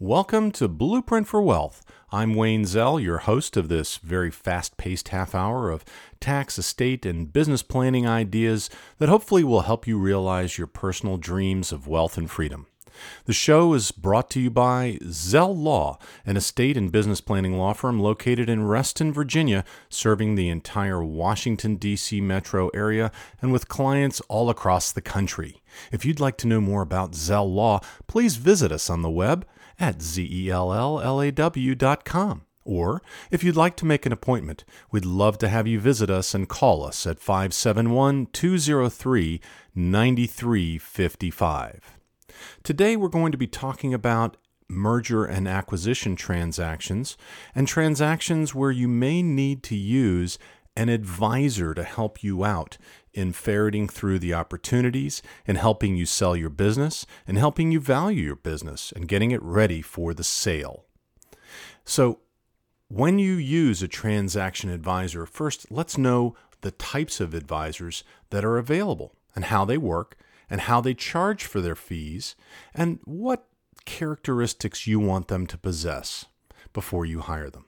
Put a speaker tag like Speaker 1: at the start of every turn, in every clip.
Speaker 1: Welcome to Blueprint for Wealth. I'm Wayne Zell, your host of this very fast paced half hour of tax, estate, and business planning ideas that hopefully will help you realize your personal dreams of wealth and freedom. The show is brought to you by Zell Law, an estate and business planning law firm located in Reston, Virginia, serving the entire Washington, D.C. metro area and with clients all across the country. If you'd like to know more about Zell Law, please visit us on the web at zellaw.com. Or, if you'd like to make an appointment, we'd love to have you visit us and call us at 571 203 9355. Today, we're going to be talking about merger and acquisition transactions and transactions where you may need to use an advisor to help you out in ferreting through the opportunities and helping you sell your business and helping you value your business and getting it ready for the sale. So, when you use a transaction advisor, first let's know the types of advisors that are available and how they work and how they charge for their fees and what characteristics you want them to possess before you hire them.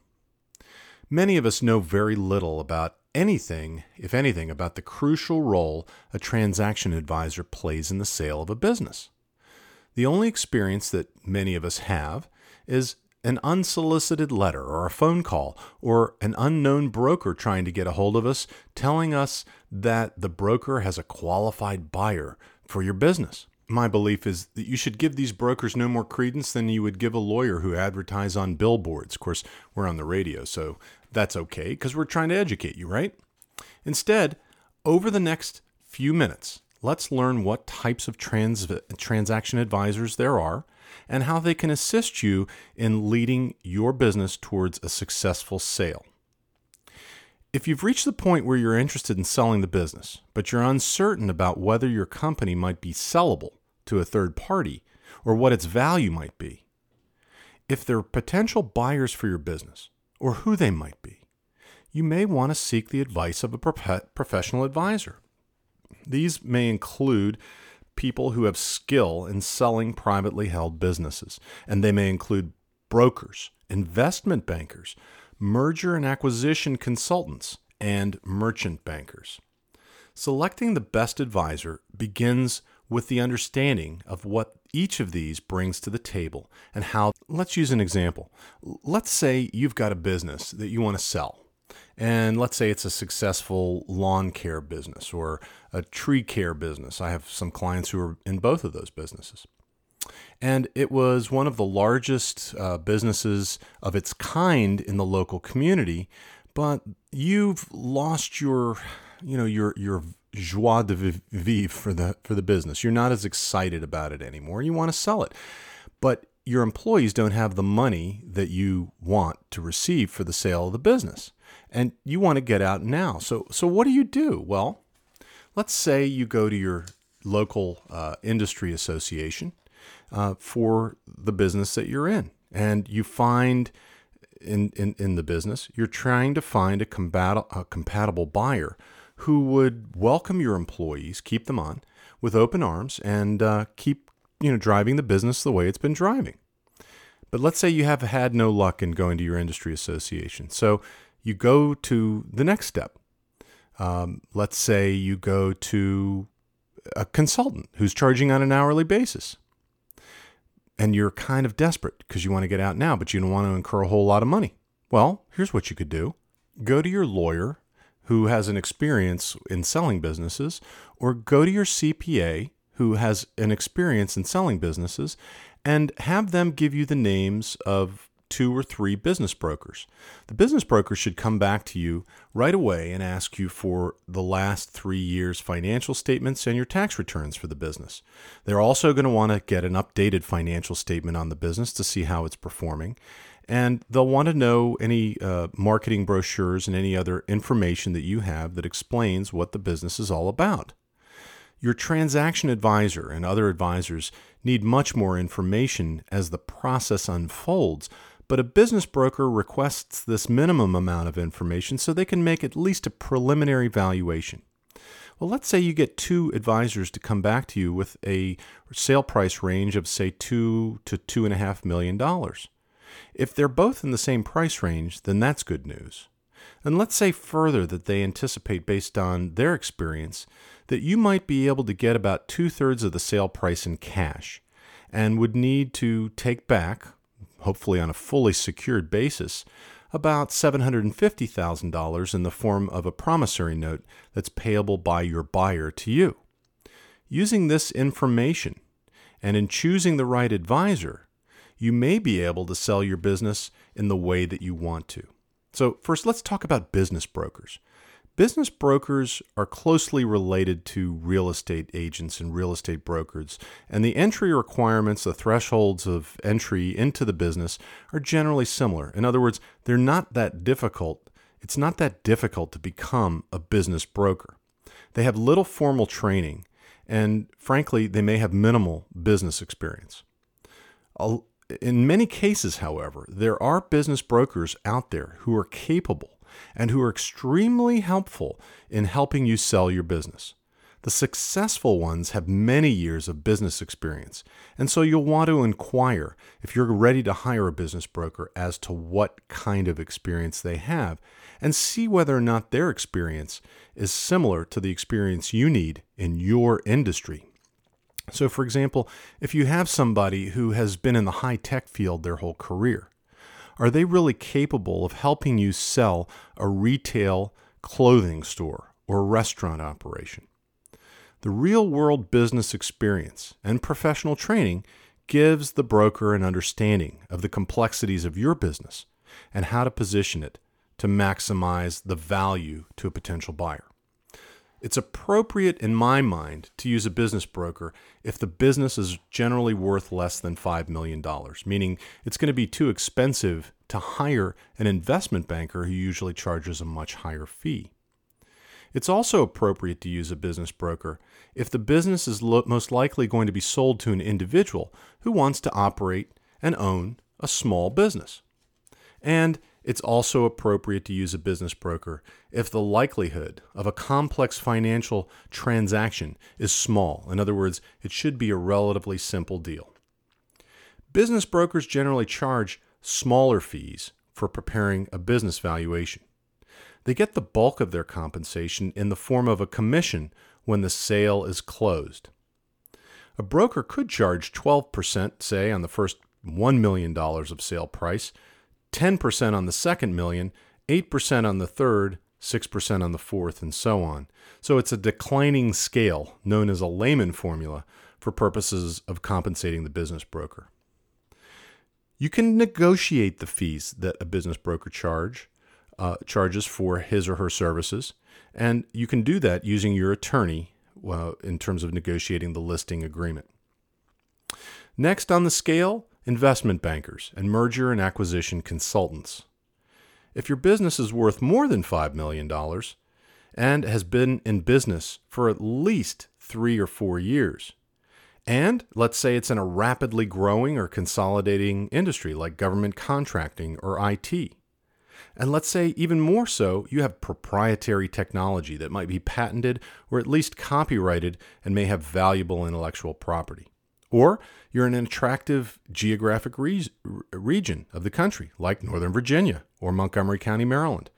Speaker 1: Many of us know very little about anything, if anything, about the crucial role a transaction advisor plays in the sale of a business. The only experience that many of us have is an unsolicited letter or a phone call or an unknown broker trying to get a hold of us telling us that the broker has a qualified buyer for your business. My belief is that you should give these brokers no more credence than you would give a lawyer who advertise on billboards. Of course, we're on the radio, so that's okay because we're trying to educate you, right? Instead, over the next few minutes, let's learn what types of trans- transaction advisors there are and how they can assist you in leading your business towards a successful sale. If you've reached the point where you're interested in selling the business, but you're uncertain about whether your company might be sellable to a third party or what its value might be, if there are potential buyers for your business, or who they might be, you may want to seek the advice of a professional advisor. These may include people who have skill in selling privately held businesses, and they may include brokers, investment bankers, merger and acquisition consultants, and merchant bankers. Selecting the best advisor begins with the understanding of what each of these brings to the table and how. Let's use an example. Let's say you've got a business that you want to sell. And let's say it's a successful lawn care business or a tree care business. I have some clients who are in both of those businesses. And it was one of the largest uh, businesses of its kind in the local community, but you've lost your, you know, your your joie de vivre for the for the business. You're not as excited about it anymore. You want to sell it. But your employees don't have the money that you want to receive for the sale of the business. And you want to get out now. So so what do you do? Well, let's say you go to your local uh, industry association uh, for the business that you're in, and you find in, in, in the business, you're trying to find a, combat- a compatible buyer who would welcome your employees, keep them on with open arms, and uh, keep you know driving the business the way it's been driving. But let's say you have had no luck in going to your industry association, so you go to the next step. Um, let's say you go to a consultant who's charging on an hourly basis. And you're kind of desperate because you want to get out now, but you don't want to incur a whole lot of money. Well, here's what you could do go to your lawyer who has an experience in selling businesses, or go to your CPA who has an experience in selling businesses and have them give you the names of two or three business brokers. The business broker should come back to you right away and ask you for the last three years' financial statements and your tax returns for the business. They're also going to want to get an updated financial statement on the business to see how it's performing and they'll want to know any uh, marketing brochures and any other information that you have that explains what the business is all about. Your transaction advisor and other advisors need much more information as the process unfolds, but a business broker requests this minimum amount of information so they can make at least a preliminary valuation. Well, let's say you get two advisors to come back to you with a sale price range of, say, two to two and a half million dollars. If they're both in the same price range, then that's good news. And let's say further that they anticipate, based on their experience, that you might be able to get about two thirds of the sale price in cash and would need to take back, hopefully on a fully secured basis, about $750,000 in the form of a promissory note that's payable by your buyer to you. Using this information and in choosing the right advisor, you may be able to sell your business in the way that you want to. So, first, let's talk about business brokers. Business brokers are closely related to real estate agents and real estate brokers, and the entry requirements, the thresholds of entry into the business, are generally similar. In other words, they're not that difficult. It's not that difficult to become a business broker. They have little formal training, and frankly, they may have minimal business experience. In many cases, however, there are business brokers out there who are capable and who are extremely helpful in helping you sell your business. The successful ones have many years of business experience, and so you'll want to inquire if you're ready to hire a business broker as to what kind of experience they have and see whether or not their experience is similar to the experience you need in your industry. So, for example, if you have somebody who has been in the high tech field their whole career, are they really capable of helping you sell a retail clothing store or restaurant operation? The real world business experience and professional training gives the broker an understanding of the complexities of your business and how to position it to maximize the value to a potential buyer. It's appropriate, in my mind, to use a business broker if the business is generally worth less than $5 million, meaning it's going to be too expensive to hire an investment banker who usually charges a much higher fee. It's also appropriate to use a business broker if the business is lo- most likely going to be sold to an individual who wants to operate and own a small business. And it's also appropriate to use a business broker if the likelihood of a complex financial transaction is small. In other words, it should be a relatively simple deal. Business brokers generally charge smaller fees for preparing a business valuation. They get the bulk of their compensation in the form of a commission when the sale is closed. A broker could charge 12%, say, on the first $1 million of sale price 10% on the second million, 8% on the third, 6% on the fourth, and so on. So it's a declining scale known as a Lehman formula for purposes of compensating the business broker. You can negotiate the fees that a business broker charge uh, charges for his or her services, and you can do that using your attorney uh, in terms of negotiating the listing agreement. Next on the scale investment bankers, and merger and acquisition consultants. If your business is worth more than $5 million and has been in business for at least three or four years, and let's say it's in a rapidly growing or consolidating industry like government contracting or IT. And let's say, even more so, you have proprietary technology that might be patented or at least copyrighted and may have valuable intellectual property. Or you're in an attractive geographic re- region of the country, like Northern Virginia or Montgomery County, Maryland.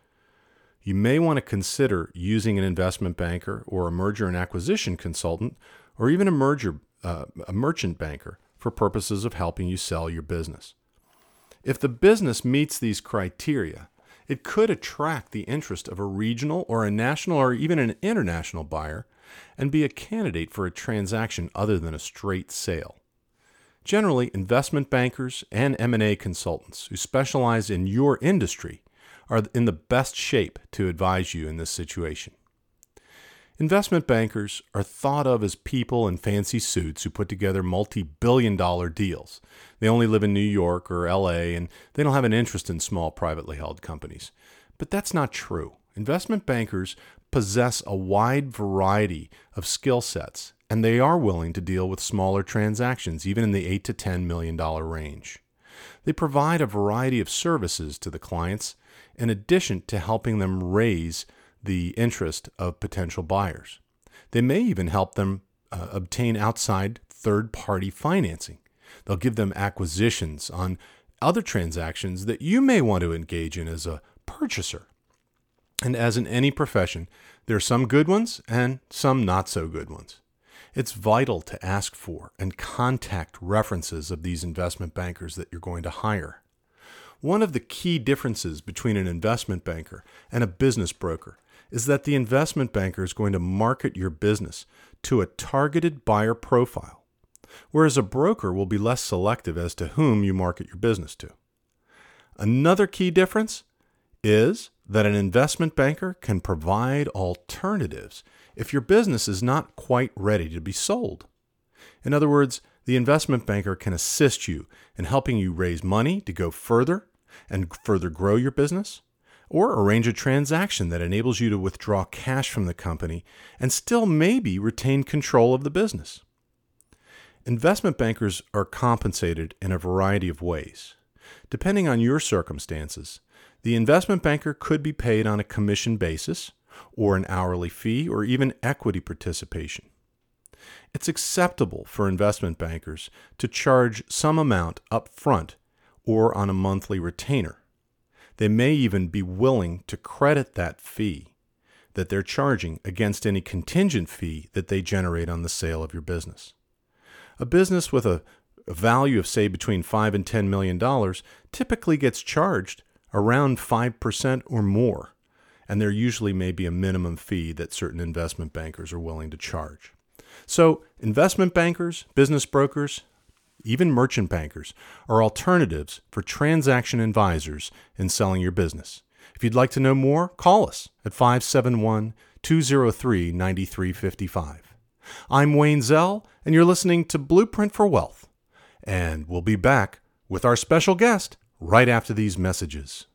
Speaker 1: You may want to consider using an investment banker or a merger and acquisition consultant or even a merger uh, a merchant banker for purposes of helping you sell your business. If the business meets these criteria, it could attract the interest of a regional or a national or even an international buyer and be a candidate for a transaction other than a straight sale. Generally, investment bankers and M&A consultants who specialize in your industry are in the best shape to advise you in this situation. Investment bankers are thought of as people in fancy suits who put together multi billion dollar deals. They only live in New York or LA and they don't have an interest in small privately held companies. But that's not true. Investment bankers possess a wide variety of skill sets, and they are willing to deal with smaller transactions, even in the 8 to 10 million dollar range. They provide a variety of services to the clients in addition to helping them raise the interest of potential buyers. They may even help them uh, obtain outside third party financing. They'll give them acquisitions on other transactions that you may want to engage in as a purchaser. And as in any profession, there are some good ones and some not so good ones. It's vital to ask for and contact references of these investment bankers that you're going to hire. One of the key differences between an investment banker and a business broker is that the investment banker is going to market your business to a targeted buyer profile, whereas a broker will be less selective as to whom you market your business to. Another key difference is that an investment banker can provide alternatives if your business is not quite ready to be sold. In other words, the investment banker can assist you in helping you raise money to go further and further grow your business, or arrange a transaction that enables you to withdraw cash from the company and still maybe retain control of the business. Investment bankers are compensated in a variety of ways. Depending on your circumstances, the investment banker could be paid on a commission basis, or an hourly fee, or even equity participation. It's acceptable for investment bankers to charge some amount up front or on a monthly retainer. They may even be willing to credit that fee that they're charging against any contingent fee that they generate on the sale of your business. A business with a, value of, say, between 5 and $10 million typically gets charged around 5% or more, and there usually may be a minimum fee that certain investment bankers are willing to charge. So, investment bankers, business brokers, even merchant bankers are alternatives for transaction advisors in selling your business. If you'd like to know more, call us at 571 203 9355. I'm Wayne Zell, and you're listening to Blueprint for Wealth. And we'll be back with our special guest right after these messages.